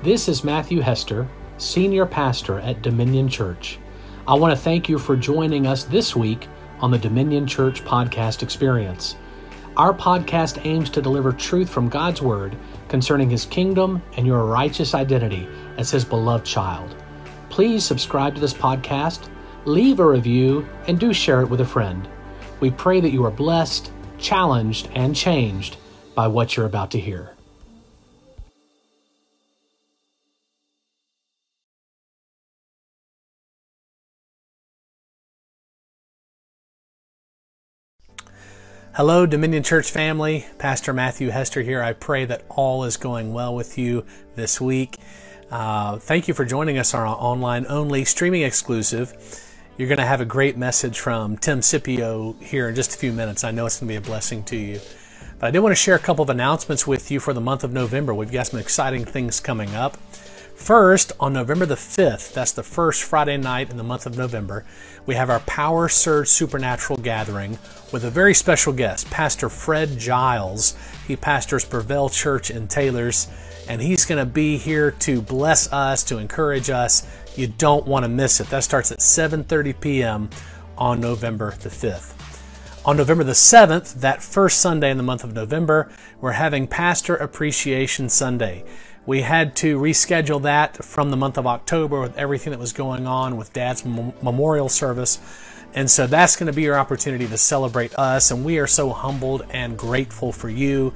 This is Matthew Hester, Senior Pastor at Dominion Church. I want to thank you for joining us this week on the Dominion Church podcast experience. Our podcast aims to deliver truth from God's Word concerning His kingdom and your righteous identity as His beloved child. Please subscribe to this podcast, leave a review, and do share it with a friend. We pray that you are blessed, challenged, and changed by what you're about to hear. Hello, Dominion Church family. Pastor Matthew Hester here. I pray that all is going well with you this week. Uh, thank you for joining us on our online only streaming exclusive. You're going to have a great message from Tim Scipio here in just a few minutes. I know it's going to be a blessing to you. But I did want to share a couple of announcements with you for the month of November. We've got some exciting things coming up. First, on November the 5th, that's the first Friday night in the month of November, we have our Power Surge Supernatural Gathering with a very special guest, Pastor Fred Giles. He pastors Prevail Church in Taylors, and he's going to be here to bless us, to encourage us. You don't want to miss it. That starts at 7:30 p.m. on November the 5th. On November the 7th, that first Sunday in the month of November, we're having Pastor Appreciation Sunday. We had to reschedule that from the month of October with everything that was going on with Dad's memorial service. And so that's going to be your opportunity to celebrate us. And we are so humbled and grateful for you.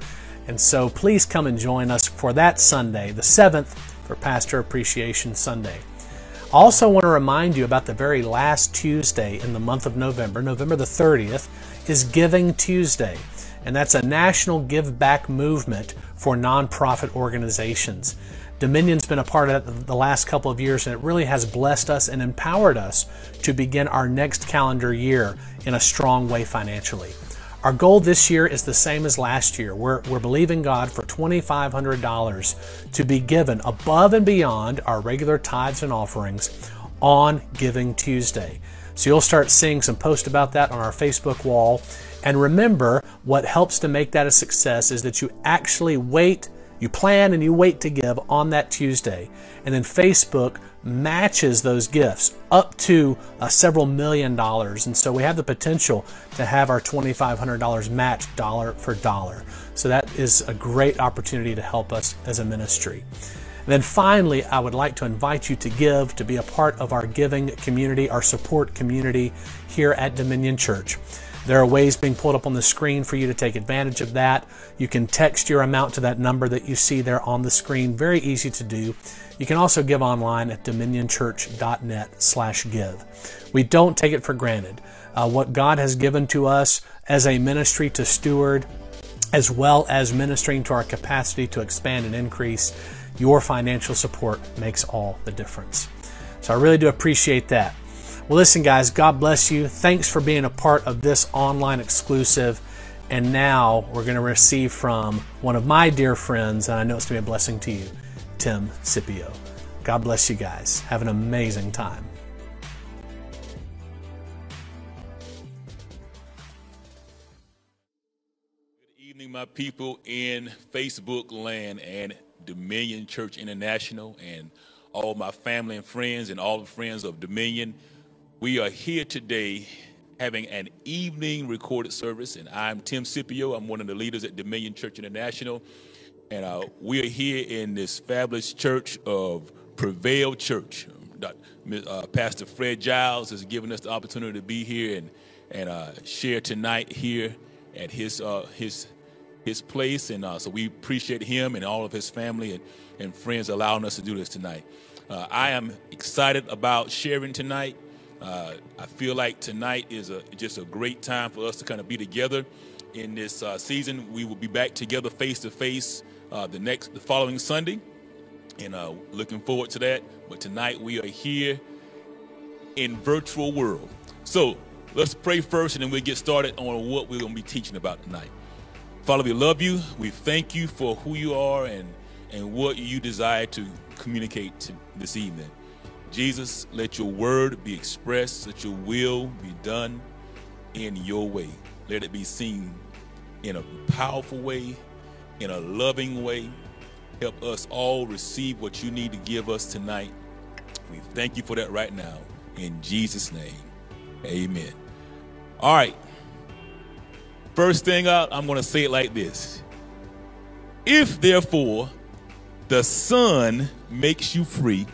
And so please come and join us for that Sunday, the 7th, for Pastor Appreciation Sunday. Also, want to remind you about the very last Tuesday in the month of November, November the 30th, is Giving Tuesday. And that's a national give back movement for nonprofit organizations. Dominion's been a part of that the last couple of years, and it really has blessed us and empowered us to begin our next calendar year in a strong way financially. Our goal this year is the same as last year. We're, we're believing God for $2,500 to be given above and beyond our regular tithes and offerings on Giving Tuesday. So you'll start seeing some posts about that on our Facebook wall. And remember, what helps to make that a success is that you actually wait, you plan and you wait to give on that Tuesday. And then Facebook matches those gifts up to uh, several million dollars. And so we have the potential to have our $2,500 match dollar for dollar. So that is a great opportunity to help us as a ministry. And then finally, I would like to invite you to give, to be a part of our giving community, our support community here at Dominion Church. There are ways being pulled up on the screen for you to take advantage of that. You can text your amount to that number that you see there on the screen. Very easy to do. You can also give online at dominionchurch.net slash give. We don't take it for granted. Uh, what God has given to us as a ministry to steward, as well as ministering to our capacity to expand and increase, your financial support makes all the difference. So I really do appreciate that. Well, listen, guys, God bless you. Thanks for being a part of this online exclusive. And now we're going to receive from one of my dear friends, and I know it's going to be a blessing to you, Tim Scipio. God bless you guys. Have an amazing time. Good evening, my people in Facebook land and Dominion Church International, and all my family and friends, and all the friends of Dominion. We are here today having an evening recorded service, and I'm Tim Scipio. I'm one of the leaders at Dominion Church International, and uh, we are here in this fabulous church of Prevail Church. Uh, Pastor Fred Giles has given us the opportunity to be here and and uh, share tonight here at his uh, his his place, and uh, so we appreciate him and all of his family and, and friends allowing us to do this tonight. Uh, I am excited about sharing tonight. Uh, I feel like tonight is a, just a great time for us to kind of be together in this uh, season. We will be back together face to face the next, the following Sunday, and uh, looking forward to that. But tonight we are here in virtual world. So let's pray first, and then we'll get started on what we're going to be teaching about tonight. Father, we love you. We thank you for who you are and and what you desire to communicate to this evening. Jesus, let your word be expressed, let your will be done in your way. Let it be seen in a powerful way, in a loving way. help us all receive what you need to give us tonight. We thank you for that right now. In Jesus' name, amen. All right. First thing up, I'm going to say it like this If therefore the Son makes you free,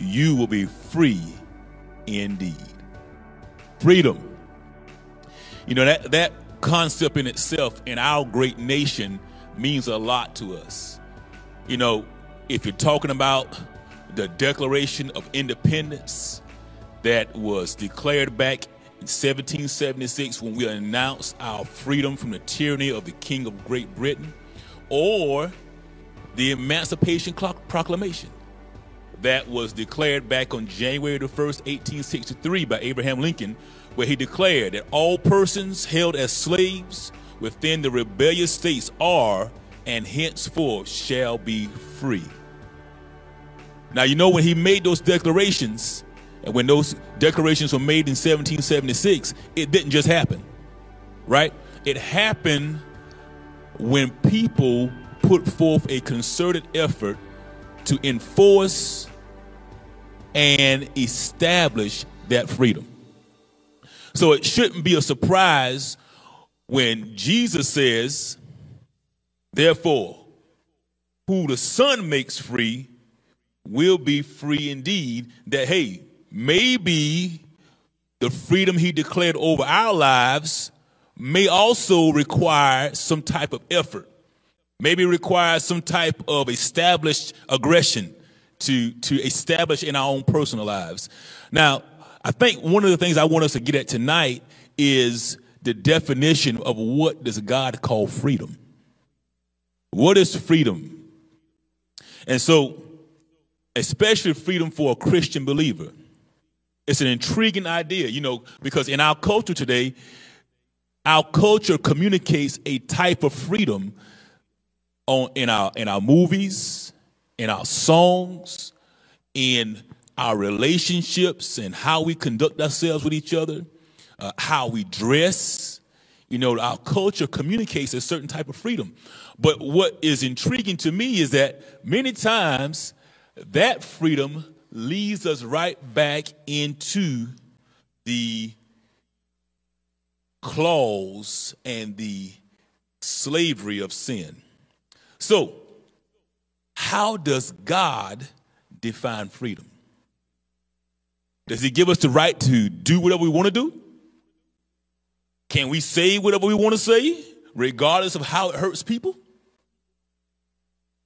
you will be free indeed. Freedom. You know, that, that concept in itself in our great nation means a lot to us. You know, if you're talking about the Declaration of Independence that was declared back in 1776 when we announced our freedom from the tyranny of the King of Great Britain, or the Emancipation Proclamation that was declared back on January the 1st, 1863 by Abraham Lincoln, where he declared that all persons held as slaves within the rebellious states are and henceforth shall be free. Now, you know, when he made those declarations, and when those declarations were made in 1776, it didn't just happen, right? It happened when people put forth a concerted effort to enforce and establish that freedom. So it shouldn't be a surprise when Jesus says, Therefore, who the Son makes free will be free indeed. That, hey, maybe the freedom he declared over our lives may also require some type of effort, maybe require some type of established aggression to, to establish in our own personal lives. Now, I think one of the things I want us to get at tonight is the definition of what does God call freedom? What is freedom? And so, especially freedom for a Christian believer, it's an intriguing idea, you know, because in our culture today, our culture communicates a type of freedom on in our in our movies, in our songs, in our relationships and how we conduct ourselves with each other, uh, how we dress. You know, our culture communicates a certain type of freedom. But what is intriguing to me is that many times that freedom leads us right back into the claws and the slavery of sin. So, how does God define freedom? Does he give us the right to do whatever we want to do? Can we say whatever we want to say, regardless of how it hurts people?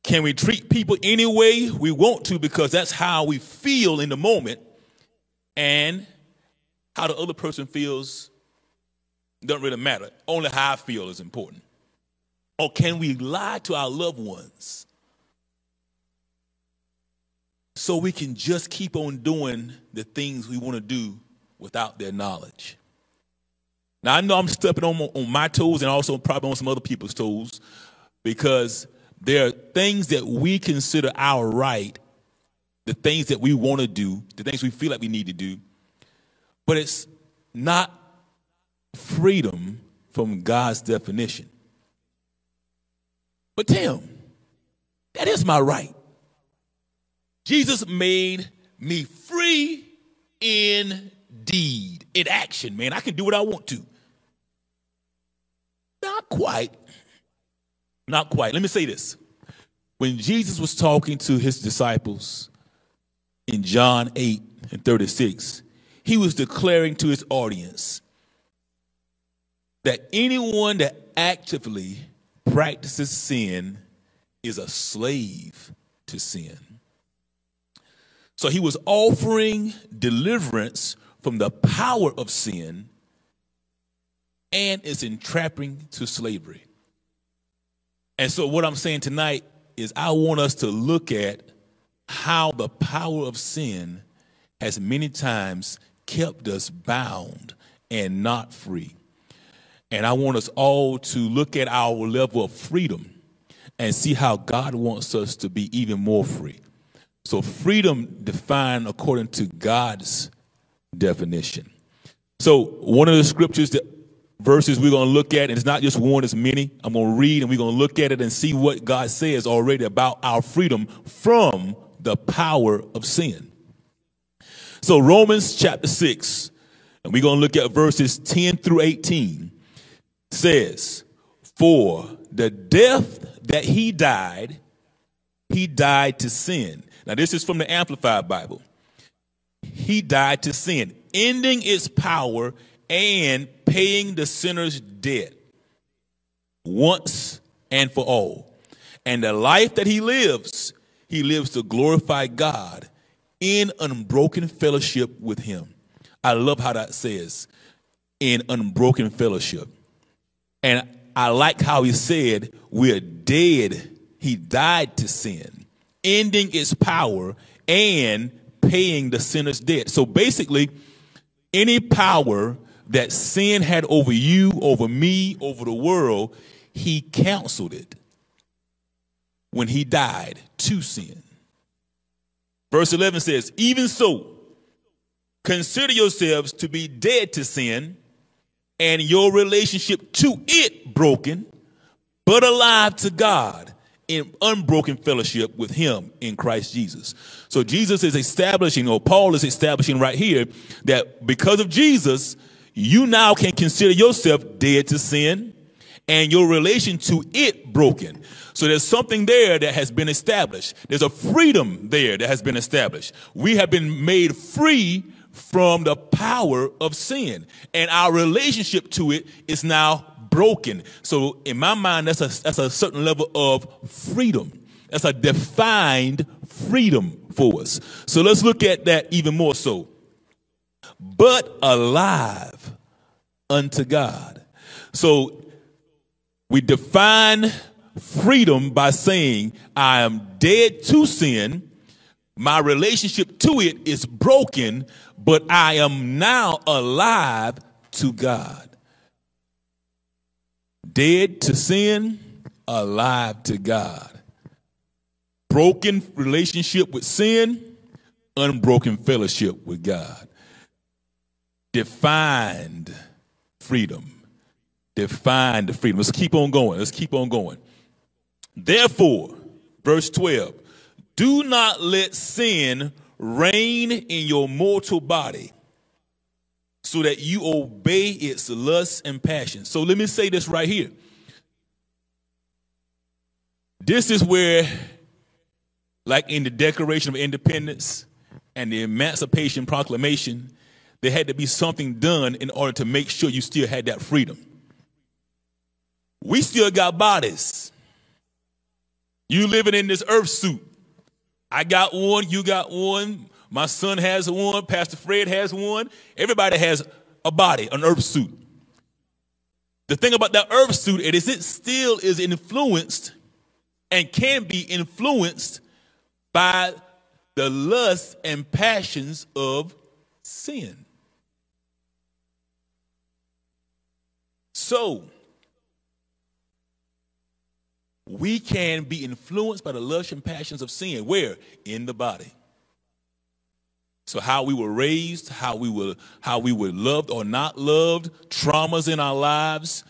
Can we treat people any way we want to because that's how we feel in the moment and how the other person feels doesn't really matter. Only how I feel is important. Or can we lie to our loved ones so we can just keep on doing the things we want to do without their knowledge. Now, I know I'm stepping on, on my toes and also probably on some other people's toes because there are things that we consider our right, the things that we want to do, the things we feel like we need to do, but it's not freedom from God's definition. But Tim, that is my right. Jesus made me free in deed, in action, man. I can do what I want to. Not quite. Not quite. Let me say this. When Jesus was talking to his disciples in John 8 and 36, he was declaring to his audience that anyone that actively practices sin is a slave to sin. So he was offering deliverance from the power of sin and its entrapping to slavery. And so, what I'm saying tonight is, I want us to look at how the power of sin has many times kept us bound and not free. And I want us all to look at our level of freedom and see how God wants us to be even more free. So freedom defined according to God's definition. So one of the scriptures that verses we're going to look at, and it's not just one, it's many. I'm going to read and we're going to look at it and see what God says already about our freedom from the power of sin. So, Romans chapter 6, and we're going to look at verses 10 through 18, says, For the death that he died, he died to sin. Now, this is from the Amplified Bible. He died to sin, ending its power and paying the sinner's debt once and for all. And the life that he lives, he lives to glorify God in unbroken fellowship with him. I love how that says, in unbroken fellowship. And I like how he said, We're dead. He died to sin, ending its power and paying the sinner's debt. So basically, any power that sin had over you, over me, over the world, he canceled it when he died to sin. Verse 11 says, Even so, consider yourselves to be dead to sin and your relationship to it broken, but alive to God in unbroken fellowship with him in Christ Jesus. So Jesus is establishing, or Paul is establishing right here, that because of Jesus, you now can consider yourself dead to sin and your relation to it broken. So there's something there that has been established. There's a freedom there that has been established. We have been made free from the power of sin and our relationship to it is now broken. So in my mind, that's a, that's a certain level of freedom. That's a defined freedom for us. So let's look at that even more so but alive unto God. So we define freedom by saying, I am dead to sin. My relationship to it is broken, but I am now alive to God. Dead to sin, alive to God. Broken relationship with sin, unbroken fellowship with God defined freedom. Defined freedom. Let's keep on going. Let's keep on going. Therefore, verse 12, do not let sin reign in your mortal body so that you obey its lusts and passions. So let me say this right here. This is where, like in the Declaration of Independence and the Emancipation Proclamation, there had to be something done in order to make sure you still had that freedom. We still got bodies. You living in this earth suit. I got one, you got one, my son has one, Pastor Fred has one. Everybody has a body, an earth suit. The thing about that earth suit is it still is influenced and can be influenced by the lusts and passions of sin. So, we can be influenced by the lust and passions of sin. Where? In the body. So how we were raised, how we were how we were loved or not loved, traumas in our lives,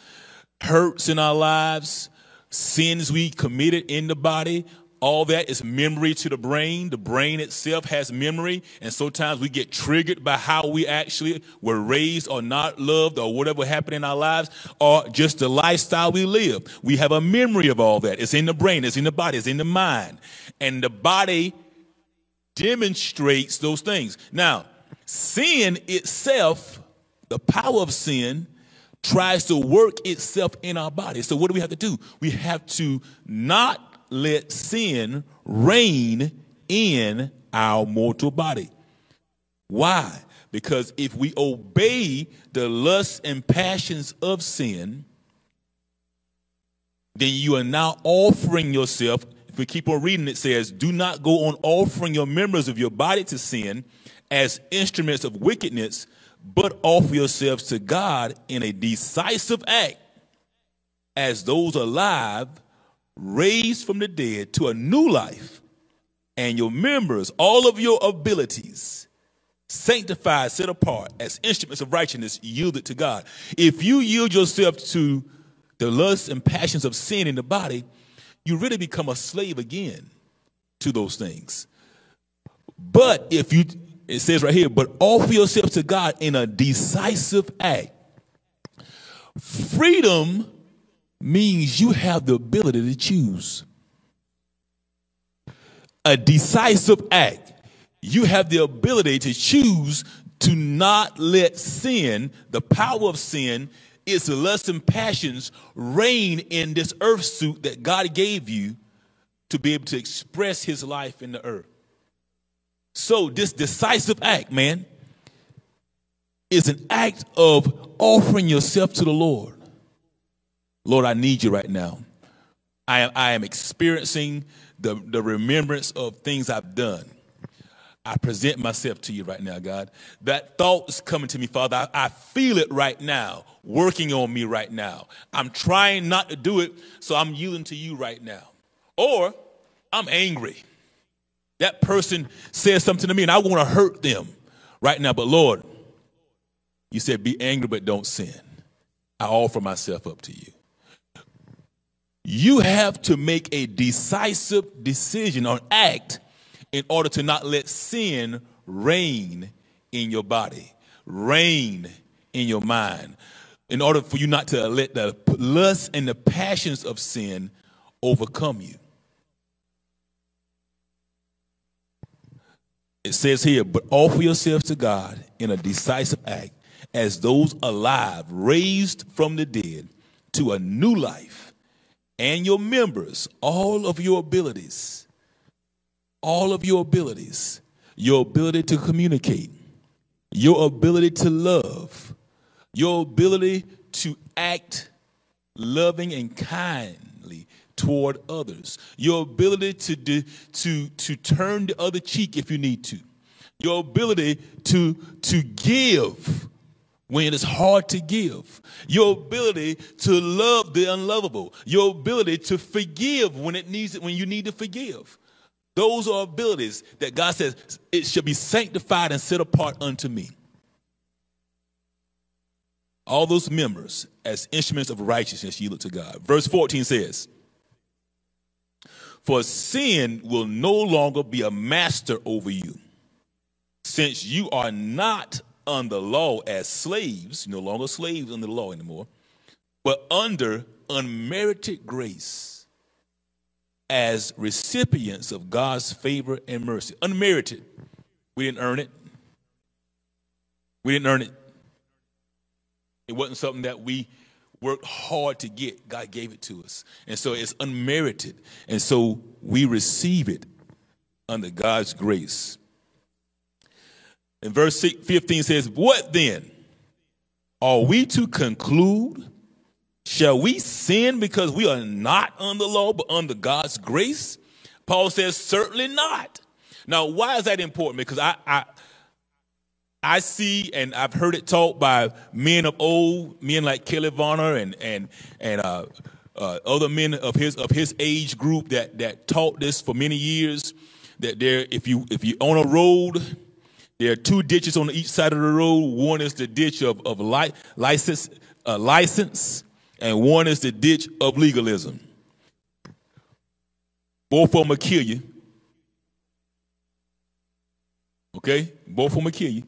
hurts in our lives, sins we committed in the body, all that is memory to the brain. The brain itself has memory. And sometimes we get triggered by how we actually were raised or not loved or whatever happened in our lives or just the lifestyle we live. We have a memory of all that. It's in the brain, it's in the body, it's in the mind. And the body demonstrates those things. Now, sin itself, the power of sin, tries to work itself in our body. So what do we have to do? We have to not let sin reign in our mortal body. Why? Because if we obey the lusts and passions of sin, then you are now offering yourself. If we keep on reading, it says, Do not go on offering your members of your body to sin as instruments of wickedness, but offer yourselves to God in a decisive act as those alive raised from the dead to a new life, and your members, all of your abilities, sanctified, set apart as instruments of righteousness yielded to God. If you yield yourself to the lusts and passions of sin in the body, you really become a slave again to those things. But if you, it says right here, but offer yourself to God in a decisive act. Freedom means you have the ability to choose. A decisive act. You have the ability to choose to not let sin, the power of sin, its the lust and passions reign in this earth suit that God gave you to be able to express his life in the earth. So, this decisive act, man, is an act of offering yourself to the Lord. Lord, I need you right now. I am, I am experiencing the, the remembrance of things I've done. I present myself to you right now, God. That thought is coming to me, Father. I, I, feel it right now, working on me right now. I'm trying not to do it, so I'm yielding to you right now. Or I'm angry. That person says something to me and I want to hurt them right now. But Lord, you said, be angry, but don't sin. I offer myself up to you. You have to make a decisive decision or act in order to not let sin reign in your body, reign in your mind, in order for you not to let the lust and the passions of sin overcome you. It says here, but offer yourselves to God in a decisive act as those alive, raised from the dead to a new life, and your members, all of your abilities, all of your abilities, your ability to communicate, your ability to love, your ability to act loving and kindly toward others, your ability to, do, to, to turn the other cheek if you need to, your ability to, to give when it is hard to give, your ability to love the unlovable, your ability to forgive when it needs it, when you need to forgive. Those are abilities that God says it shall be sanctified and set apart unto me. All those members as instruments of righteousness yield to God. Verse 14 says, For sin will no longer be a master over you, since you are not under law as slaves, no longer slaves under the law anymore, but under unmerited grace as recipients of God's favor and mercy. Unmerited. We didn't earn it. We didn't earn it. It wasn't something that we worked hard to get. God gave it to us. And so it's unmerited. And so we receive it under God's grace. And verse 15 says, What then? Are we to conclude? Shall we sin because we are not under law but under God's grace? Paul says, Certainly not. Now, why is that important? Because I, I, I see and I've heard it taught by men of old, men like Kelley Varner and and and uh, uh, other men of his of his age group that that taught this for many years. That there, if you if you on a road there are two ditches on each side of the road. One is the ditch of, of li- license, uh, license, and one is the ditch of legalism. Both of them will kill you. Okay? Both of them will kill you.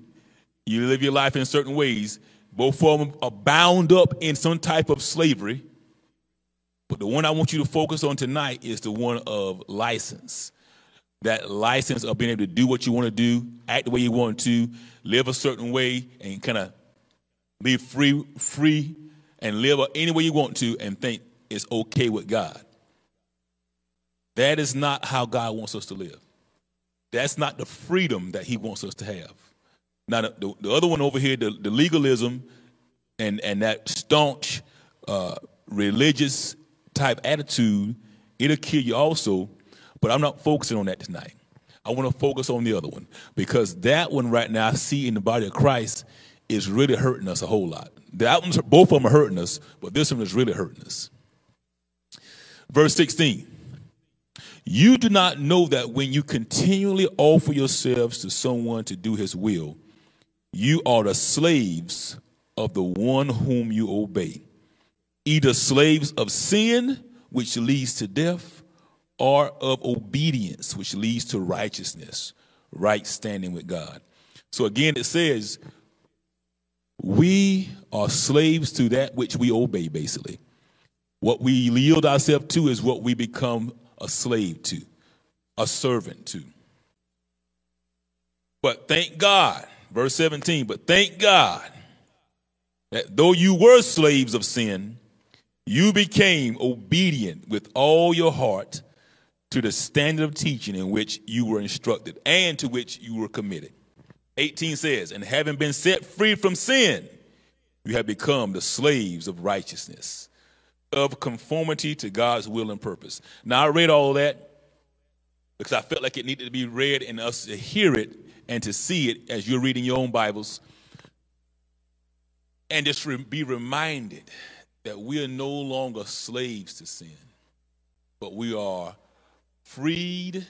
You live your life in certain ways. Both of them are bound up in some type of slavery. But the one I want you to focus on tonight is the one of license that license of being able to do what you want to do, act the way you want to, live a certain way, and kind of be free, free, and live any way you want to, and think it's okay with God. That is not how God wants us to live. That's not the freedom that He wants us to have. Now, the, the other one over here, the, the legalism and, and that staunch uh, religious type attitude, it'll kill you also but I'm not focusing on that tonight. I want to focus on the other one because that one right now I see in the body of Christ is really hurting us a whole lot. That one's, both of them are hurting us, but this one is really hurting us. Verse 16. You do not know that when you continually offer yourselves to someone to do his will, you are the slaves of the one whom you obey, either slaves of sin, which leads to death, or of obedience, which leads to righteousness, right standing with God. So again, it says, we are slaves to that which we obey, basically. What we yield ourselves to is what we become a slave to, a servant to. But thank God, verse 17, but thank God that though you were slaves of sin, you became obedient with all your heart to the standard of teaching in which you were instructed and to which you were committed. 18 says, And having been set free from sin, you have become the slaves of righteousness, of conformity to God's will and purpose. Now, I read all that because I felt like it needed to be read and us to hear it and to see it as you're reading your own Bibles. And just re- be reminded that we are no longer slaves to sin, but we are freed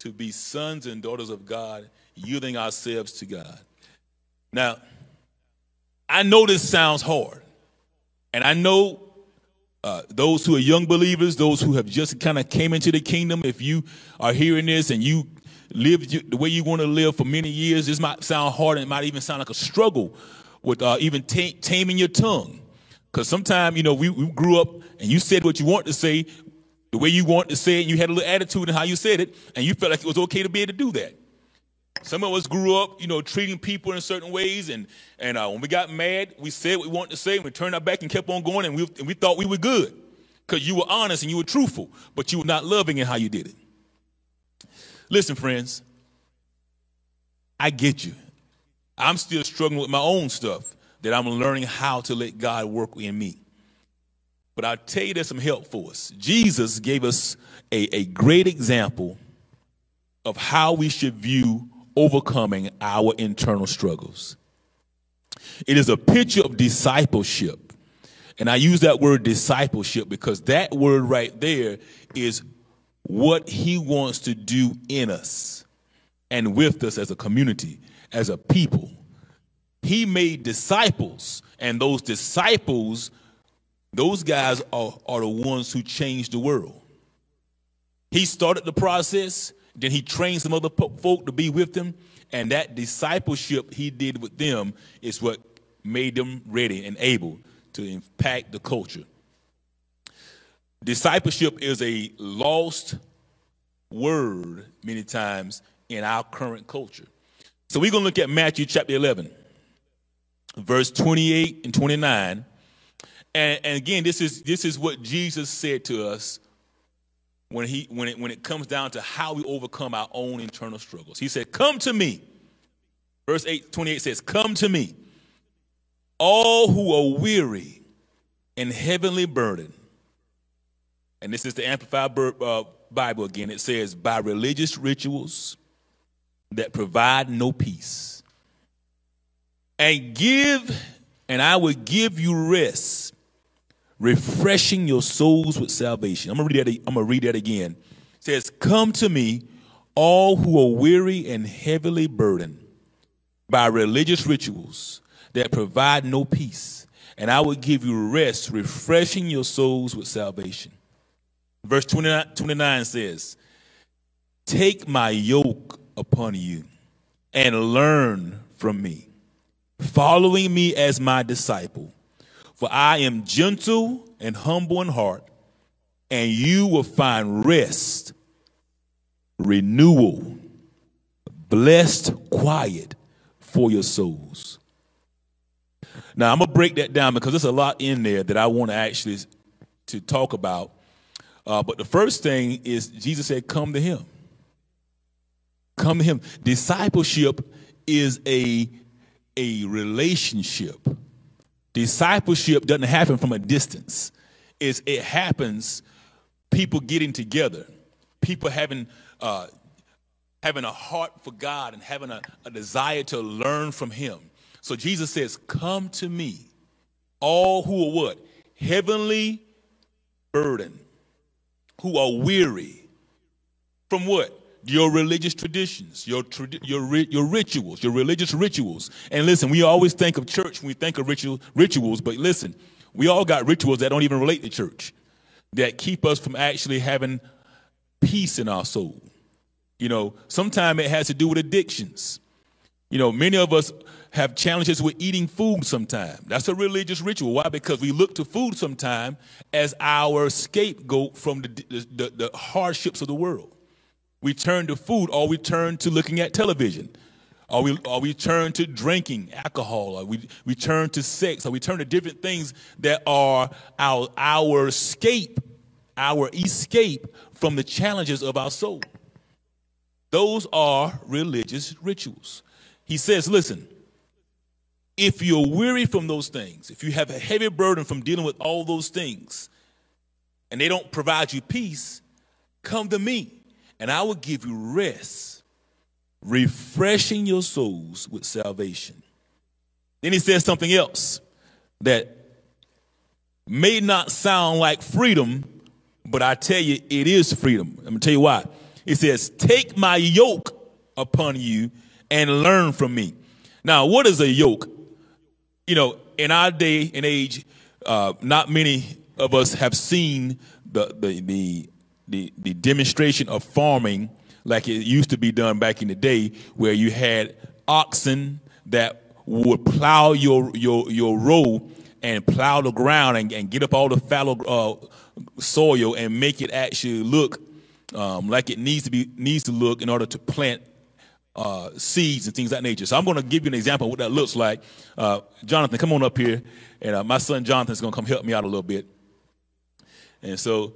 to be sons and daughters of God, yielding ourselves to God. Now, I know this sounds hard, and I know uh, those who are young believers, those who have just kind of came into the kingdom, if you are hearing this and you live the way you want to live for many years, this might sound hard and it might even sound like a struggle with uh, even t- taming your tongue. Because sometimes, you know, we, we, grew up and you said what you want to say the way you want to say it, and you had a little attitude in how you said it, and you felt like it was okay to be able to do that. Some of us grew up, you know, treating people in certain ways, and and uh, when we got mad, we said what we wanted to say, and we turned our back and kept on going, and we and we thought we were good because you were honest and you were truthful, but you were not loving in how you did it. Listen, friends, I get you. I'm still struggling with my own stuff that I'm learning how to let God work in me. But I'll tell you there's some help for us. Jesus gave us a, a great example of how we should view overcoming our internal struggles. It is a picture of discipleship. And I use that word discipleship because that word right there is what he wants to do in us and with us as a community, as a people. He made disciples, and those disciples those guys are, are the ones who changed the world. He started the process, then he trained some other folk to be with him, and that discipleship he did with them is what made them ready and able to impact the culture. Discipleship is a lost word many times in our current culture. So we're going to look at Matthew chapter 11, verse 28 and 29 and, and again, this is this is what Jesus said to us when he when it when it comes down to how we overcome our own internal struggles. He said, Come to me. Verse 8, 28 says, Come to me, all who are weary and heavenly burdened. And this is the Amplified uh, Bible again. It says, By religious rituals that provide no peace. And give, and I will give you rest refreshing your souls with salvation. I'm gonna read that, I'm gonna read that again. It says, Come to me, all who are weary and heavily burdened by religious rituals that provide no peace, and I will give you rest, refreshing your souls with salvation. Verse 29, 29 says, Take my yoke upon you and learn from me, following me as my disciple for I am gentle and humble in heart, and you will find rest, renewal, blessed quiet for your souls. Now I'm gonna break that down because there's a lot in there that I want to actually to talk about. Uh, but the first thing is Jesus said, "Come to Him." Come to Him. Discipleship is a a relationship. Discipleship doesn't happen from a distance. It's, it happens people getting together, people having uh, having a heart for God and having a, a desire to learn from Him. So Jesus says, "Come to me, all who are what heavenly burden, who are weary from what your religious traditions, your, your, your rituals, your religious rituals. And listen, we always think of church when we think of ritual, rituals, but listen, we all got rituals that don't even relate to church, that keep us from actually having peace in our soul. You know, sometimes it has to do with addictions. You know, many of us have challenges with eating food sometimes. That's a religious ritual. Why? Because we look to food sometimes as our scapegoat from the, the, the, hardships of the world. We turn to food or we turn to looking at television. Or we, or we turn to drinking alcohol, or we, we turn to sex, or we turn to different things that are our, our escape, our escape from the challenges of our soul. Those are religious rituals. He says, listen, if you're weary from those things, if you have a heavy burden from dealing with all those things, and they don't provide you peace, come to me, and I will give you rest, refreshing your souls with salvation. Then he says something else that may not sound like freedom, but I tell you, it is freedom. I'm gonna tell you why. It says, Take my yoke upon you and learn from me. Now, what is a yoke? You know, in our day and age, uh, not many of us have seen the, the, the, the, the demonstration of farming like it used to be done back in the day, where you had oxen that would plow your, your, your row and plow the ground and, and get up all the fallow uh, soil and make it actually look um, like it needs to be needs to look in order to plant uh, seeds and things of that nature. So I'm going to give you an example of what that looks like. Uh, Jonathan, come on up here, and uh, my son Jonathan's going to come help me out a little bit. And so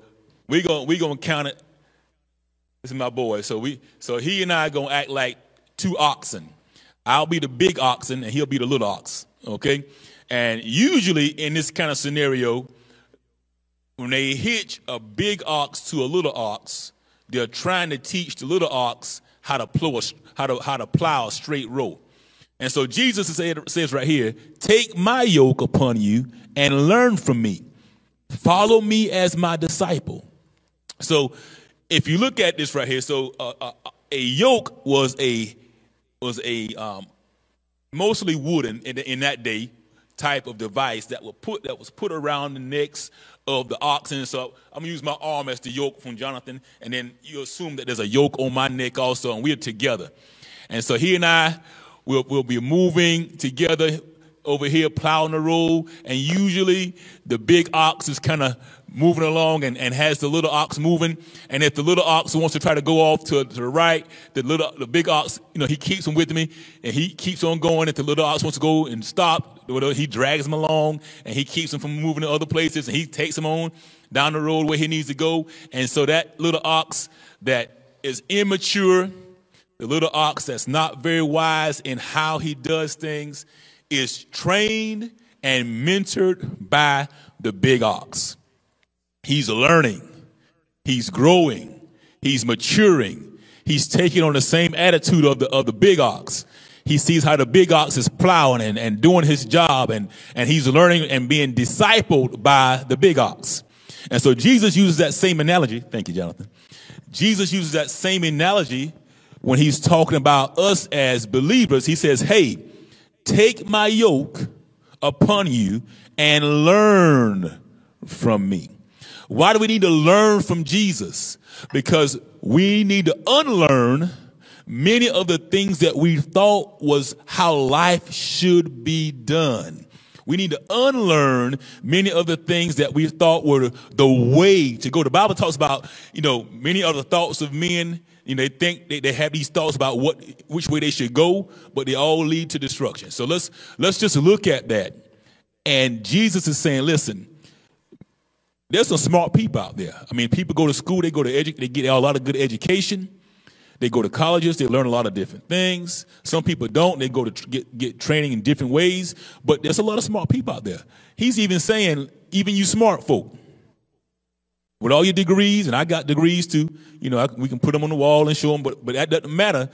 we're going we to count it. This is my boy. So we so he and I are going to act like two oxen. I'll be the big oxen and he'll be the little ox. Okay. And usually in this kind of scenario, when they hitch a big ox to a little ox, they're trying to teach the little ox how to plow a, how to, how to plow a straight row. And so Jesus says right here, take my yoke upon you and learn from me. Follow me as my disciple. So if you look at this right here, so uh, uh, a yoke was a was a um, mostly wooden in, in that day type of device that was put that was put around the necks of the oxen. So I'm gonna use my arm as the yoke from Jonathan, and then you assume that there's a yoke on my neck also, and we're together. And so he and I will will be moving together over here, plowing the road, and usually the big ox is kind of moving along and, and has the little ox moving. And if the little ox wants to try to go off to, to the right, the little the big ox, you know, he keeps him with me and he keeps on going. If the little ox wants to go and stop, he drags him along and he keeps him from moving to other places and he takes him on down the road where he needs to go. And so that little ox that is immature, the little ox that's not very wise in how he does things, is trained and mentored by the big ox. He's learning. He's growing. He's maturing. He's taking on the same attitude of the, of the big ox. He sees how the big ox is plowing and, and doing his job and, and he's learning and being discipled by the big ox. And so Jesus uses that same analogy. Thank you, Jonathan. Jesus uses that same analogy when he's talking about us as believers. He says, Hey, take my yoke upon you and learn from me. Why do we need to learn from Jesus? Because we need to unlearn many of the things that we thought was how life should be done. We need to unlearn many of the things that we thought were the way to go. The Bible talks about, you know, many of the thoughts of men. You know, they think they, they have these thoughts about what, which way they should go, but they all lead to destruction. So let's, let's just look at that. And Jesus is saying, listen, there's some smart people out there. I mean, people go to school, they go to edu- they get a lot of good education. They go to colleges, they learn a lot of different things. Some people don't, they go to tr- get, get training in different ways. But there's a lot of smart people out there. He's even saying, even you smart folk, with all your degrees, and I got degrees too, you know, I, we can put them on the wall and show them, but, but that doesn't matter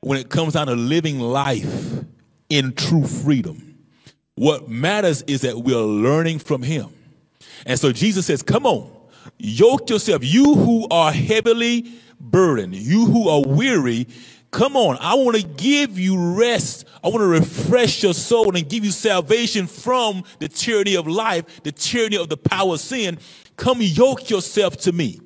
when it comes down to living life in true freedom. What matters is that we're learning from Him. And so Jesus says, Come on, yoke yourself, you who are heavily burden, you who are weary, come on. I want to give you rest. I want to refresh your soul and give you salvation from the tyranny of life, the tyranny of the power of sin. Come yoke yourself to me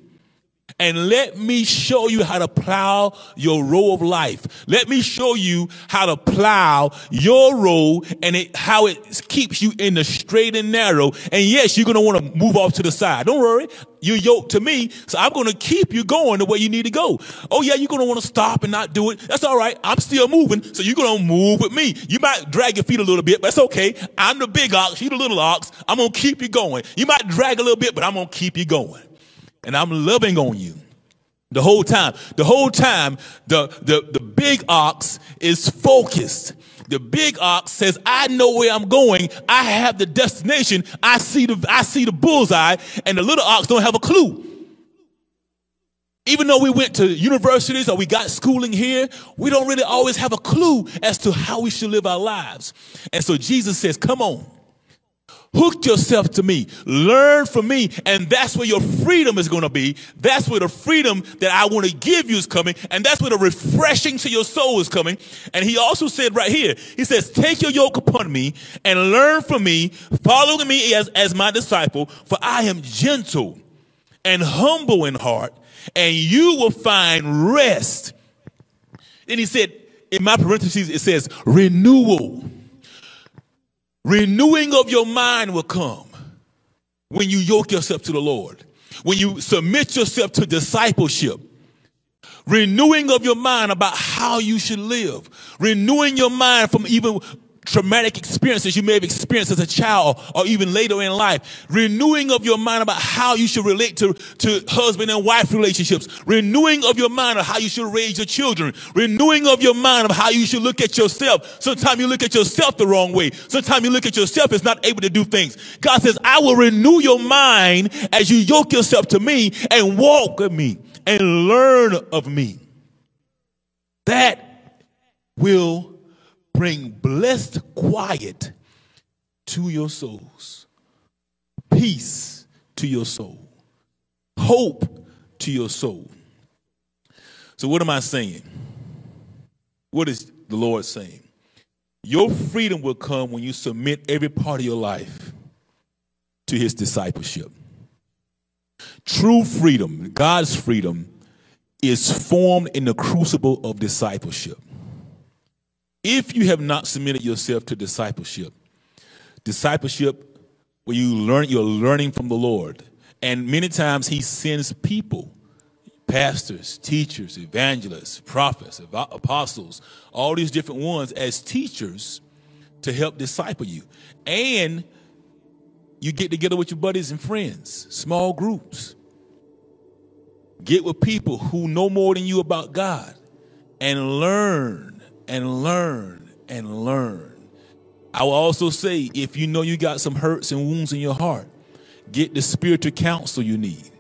and let me show you how to plow your row of life. Let me show you how to plow your row and it, how it keeps you in the straight and narrow. And yes, you're going to want to move off to the side. Don't worry. You're yoked to me. So I'm going to keep you going the way you need to go. Oh yeah, you're going to want to stop and not do it. That's all right. I'm still moving. So you're going to move with me. You might drag your feet a little bit, but that's okay. I'm the big ox. You're the little ox. I'm going to keep you going. You might drag a little bit, but I'm going to keep you going and I'm loving on you. The whole time, the whole time, the, the, the big ox is focused. The big ox says, I know where I'm going. I have the destination. I see the, I see the bullseye and the little ox don't have a clue. Even though we went to universities or we got schooling here, we don't really always have a clue as to how we should live our lives. And so Jesus says, come on. Hook yourself to me. Learn from me. And that's where your freedom is going to be. That's where the freedom that I want to give you is coming. And that's where the refreshing to your soul is coming. And he also said right here, he says, take your yoke upon me and learn from me, following me as, as my disciple, for I am gentle and humble in heart, and you will find rest. Then he said, in my parentheses, it says renewal Renewing of your mind will come when you yoke yourself to the Lord, when you submit yourself to discipleship. Renewing of your mind about how you should live. Renewing your mind from even traumatic experiences you may have experienced as a child or even later in life. Renewing of your mind about how you should relate to, to husband and wife relationships. Renewing of your mind of how you should raise your children. Renewing of your mind of how you should look at yourself. Sometimes you look at yourself the wrong way. Sometimes you look at yourself as not able to do things. God says, I will renew your mind as you yoke yourself to me and walk with me and learn of me. That will bring blessed quiet to your souls, peace to your soul, hope to your soul. So, what am I saying? What is the Lord saying? Your freedom will come when you submit every part of your life to His discipleship. True freedom, God's freedom, is formed in the crucible of discipleship. If you have not submitted yourself to discipleship, discipleship where you learn, you're learning from the Lord. And many times he sends people, pastors, teachers, evangelists, prophets, apostles, all these different ones as teachers to help disciple you. And you get together with your buddies and friends, small groups. Get with people who know more than you about God and learn and learn and learn. I will also say if you know you got some hurts and wounds in your heart, get the spiritual counsel you need.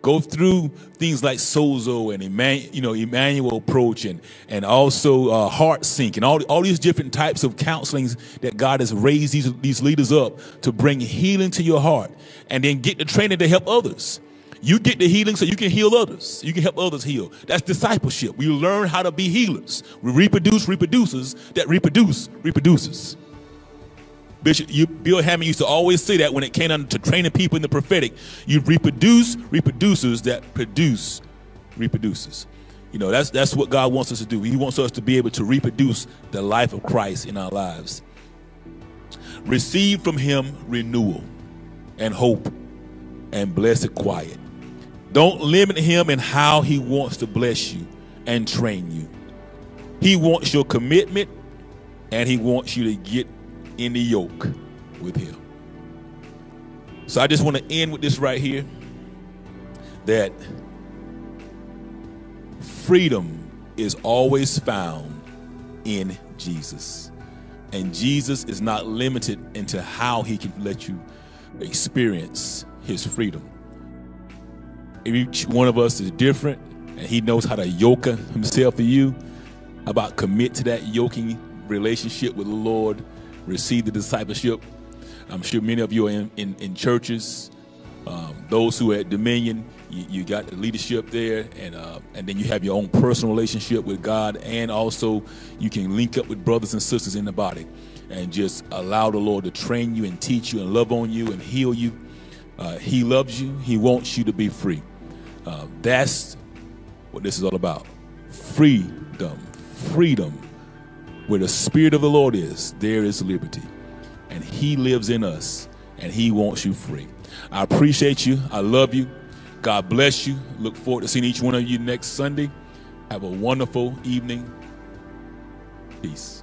Go through things like Sozo and Immanuel, you know, Immanuel approach and, and also uh, HeartSync and all, all these different types of counselings that God has raised these, these leaders up to bring healing to your heart and then get the training to help others. You get the healing so you can heal others. You can help others heal. That's discipleship. We learn how to be healers. We reproduce reproducers that reproduce reproduces. Bishop you, Bill Hamon used to always say that when it came down to training people in the prophetic. You reproduce reproducers that produce reproduces. You know, that's that's what God wants us to do. He wants us to be able to reproduce the life of Christ in our lives. Receive from him renewal and hope and blessed quiet. Don't limit him in how he wants to bless you and train you. He wants your commitment and he wants you to get in the yoke with him. So I just want to end with this right here that freedom is always found in Jesus. And Jesus is not limited into how he can let you experience his freedom. Each one of us is different, and He knows how to yoke Himself to you. About commit to that yoking relationship with the Lord, receive the discipleship. I'm sure many of you are in, in, in churches. Um, those who are at Dominion, You, you got the leadership there, and uh, and then you have your own personal relationship with God, and also you can link up with brothers and sisters in the body, and just allow the Lord to train you and teach you and love on you and heal you. Uh, he loves you. He wants you to be free. Uh, that's what this is all about. Freedom, freedom. Where the Spirit of the Lord is, there is liberty, and He lives in us, and He wants you free. I appreciate you. I love you. God bless you. Look forward to seeing each one of you next Sunday. Have a wonderful evening. Peace.